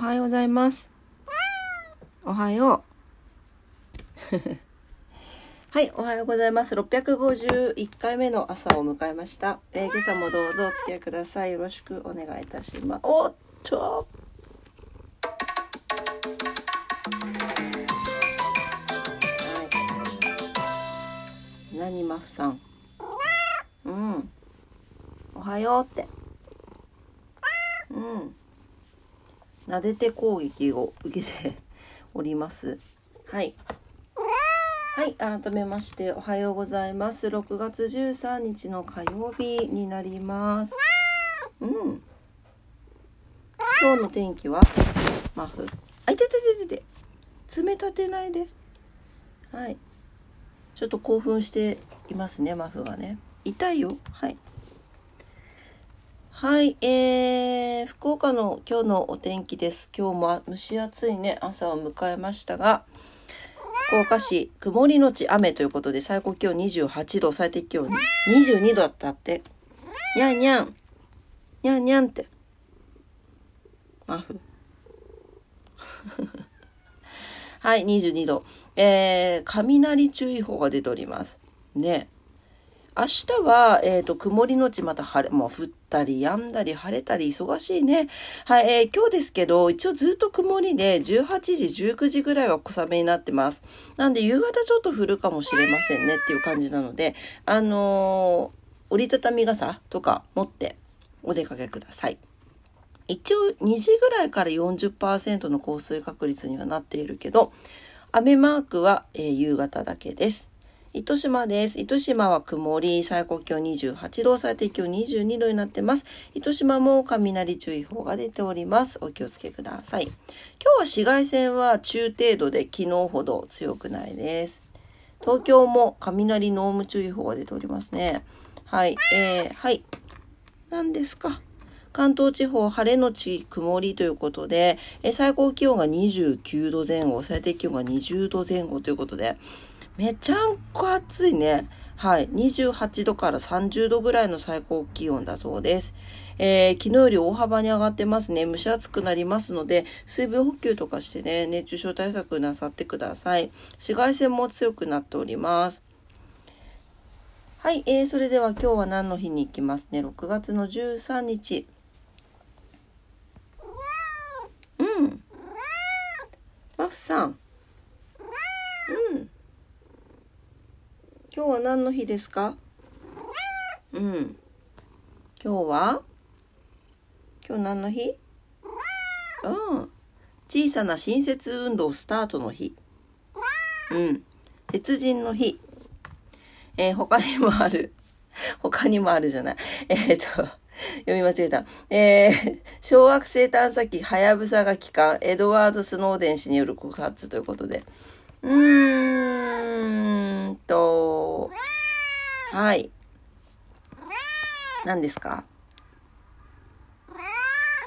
はようございます。おはよう。はい、おはようございます。651回目の朝を迎えました。えー今朝もどうぞお付き合いください。よろしくお願いいたします。おっとはい。何マフさん？うん。おはようって。うん。撫でて攻撃を受けております。はい。はい、改めましておはようございます。6月13日の火曜日になります。うん。今日の天気は？マフ。あ、いててててて。爪立てないで。はい。ちょっと興奮していますね、マフがね。痛いよ。はい。はい、えー、福岡の今日のお天気です。今日も蒸し暑いね、朝を迎えましたが、福岡市、曇りのち雨ということで、最高気温28度、最低気温22度だったって。にゃんにゃん。にゃんにゃんって。マフ。はい、22度。えー、雷注意報が出ております。ね。明日は、えっ、と、曇りのちまた晴れ、もう降ったり止んだり晴れたり忙しいね。はい、えー今日ですけど、一応ずっと曇りで、18時、19時ぐらいは小雨になってます。なんで、夕方ちょっと降るかもしれませんねっていう感じなので、あのー折りたたみ傘とか持ってお出かけください。一応2時ぐらいから40%の降水確率にはなっているけど、雨マークは、えー夕方だけです。糸島です。糸島は曇り、最高気温28度、最低気温22度になってます。糸島も雷注意報が出ております。お気をつけください。今日は紫外線は中程度で昨日ほど強くないです。東京も雷濃霧注意報が出ておりますね。はい、えー、はい。何ですか？関東地方晴れのち曇りということで、最高気温が29度前後、最低気温が20度前後ということで、めちゃんこ暑いね。はい。28度から30度ぐらいの最高気温だそうです。えー昨日より大幅に上がってますね。蒸し暑くなりますので、水分補給とかしてね、熱中症対策なさってください。紫外線も強くなっております。はい。えーそれでは今日は何の日に行きますね。6月の13日。うん。マフさん。うん。今日は何の日ですか？うん。今日は？今日何の日？うん。小さな新設運動スタートの日。うん。鉄人の日。えー他にもある。他にもあるじゃない。えっ、と、読み間違えた。えー小惑星探査機はやぶさが帰還、エドワード・スノーデン氏による告発ということで。うーんと、はい。何ですか？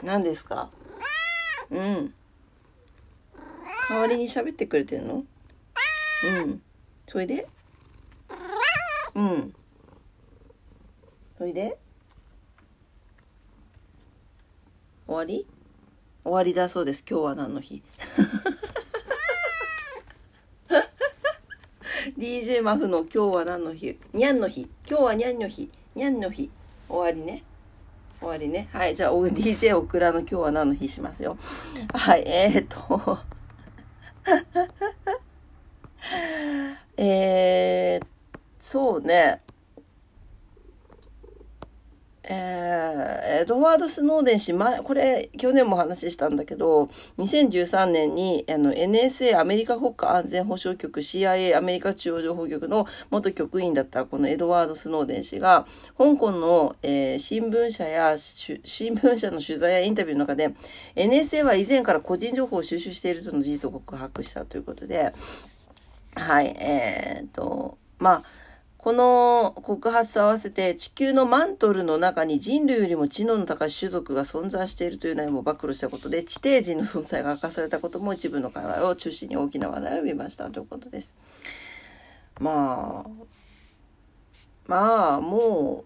何ですか？うん。代わりに喋ってくれてんの？うん。それで？うん。それで？終わり？終わりだそうです。今日は何の日？DJ マフの今日は何の日？にゃんの日。今日はにゃんの日。にゃんの日。終わりね。終わりね。はい。じゃあ DJ オクラの今日は何の日しますよ？はい。えー、っと。えー、そうね。えー、エドワード・スノーデン氏、前、これ、去年も話したんだけど、2013年に、あの、NSA、アメリカ国家安全保障局、CIA、アメリカ中央情報局の元局員だった、このエドワード・スノーデン氏が、香港の、えー新聞社や、新聞社の取材やインタビューの中で、NSA は以前から個人情報を収集しているとの事実を告白したということで、はい、えーっと、まあ、この告発と合わせて地球のマントルの中に人類よりも知能の高い種族が存在しているという内容も暴露したことで地底人の存在が明かされたことも一部の会話を中心に大きな話題を呼びましたということです。まあまあも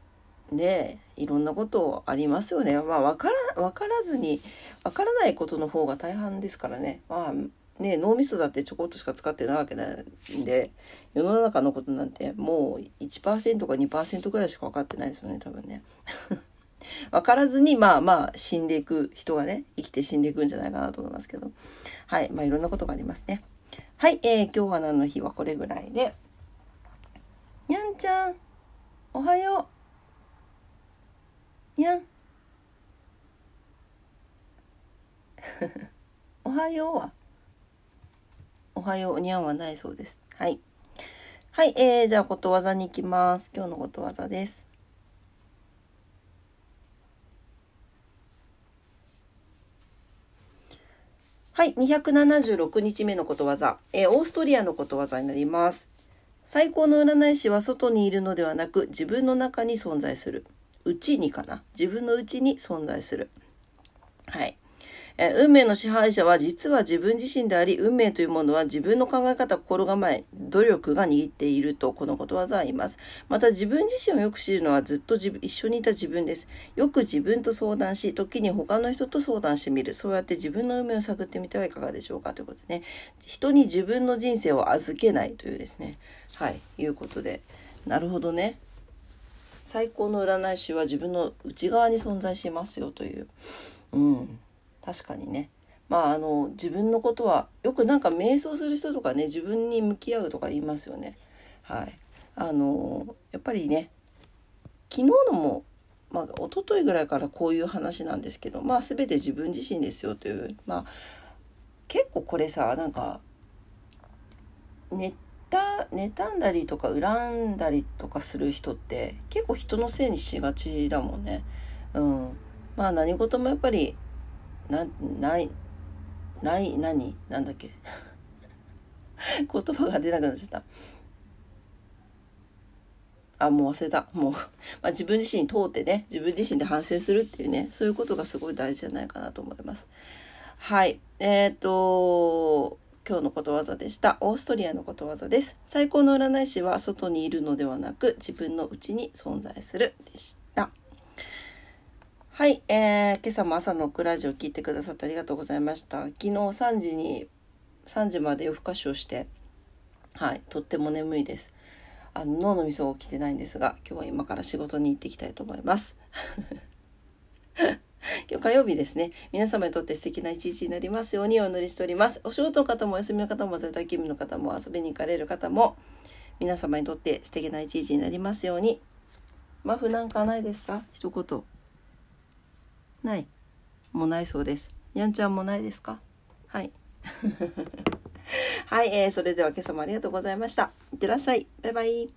うねいろんなことありますよね。まあ、わからわからずにわからないことの方が大半ですからね。まあね、脳みそだってちょこっとしか使ってないわけなんで世の中のことなんてもう1%か2%ぐらいしか分かってないですよね多分ね。分からずにまあまあ死んでいく人がね生きて死んでいくんじゃないかなと思いますけどはいまあいろんなことがありますね。はい、えー、今日は何の日はこれぐらいで。にゃんちゃんおはようにゃん おはようは？おはようにゃんはないそうです。はい。はい、えー、じゃあことわざに行きます。今日のことわざです。はい、276日目のことわざ、えー、オーストリアのことわざになります。最高の占い師は外にいるのではなく自分の中に存在する。内にかな。自分の内に存在する。はい。え運命の支配者は実は自分自身であり、運命というものは自分の考え方、心構え、努力が握っていると、このことわざは言います。また自分自身をよく知るのはずっと自分一緒にいた自分です。よく自分と相談し、時に他の人と相談してみる。そうやって自分の運命を探ってみてはいかがでしょうかということですね。人に自分の人生を預けないというですね。はい、いうことで。なるほどね。最高の占い師は自分の内側に存在しますよという。うん。確かにね。まああの自分のことはよくなんか瞑想する人とかね自分に向き合うとか言いますよね。はい。あのやっぱりね昨日のもまあ一昨日ぐらいからこういう話なんですけどまあ全て自分自身ですよというまあ結構これさなんかネタ妬んだりとか恨んだりとかする人って結構人のせいにしがちだもんね。うん、まあ何事もやっぱりな、ない、ない、何？なんだっけ？言葉が出なくなっちゃった。あ、もう忘れた。もう まあ、自分自身通ってね、自分自身で反省するっていうね、そういうことがすごい大事じゃないかなと思います。はい。えっ、ー、と、今日のことわざでした。オーストリアのことわざです。最高の占い師は外にいるのではなく、自分の内に存在するでした。はい、えー、今朝も朝のクラジオ聞いてくださってありがとうございました。昨日3時に、3時まで夜更かしをして、はい、とっても眠いです。あの脳のみそ起きてないんですが、今日は今から仕事に行っていきたいと思います。今日火曜日ですね。皆様にとって素敵な一日になりますようにお祈りしております。お仕事の方もお休みの方も在宅勤務の方も遊びに行かれる方も皆様にとって素敵な一日になりますように。マフなんかないですか？一言。ない。もうないそうです。にゃんちゃんもないですか？はい。はい、えー、それでは今朝もありがとうございました。いってらっしゃい。バイバイ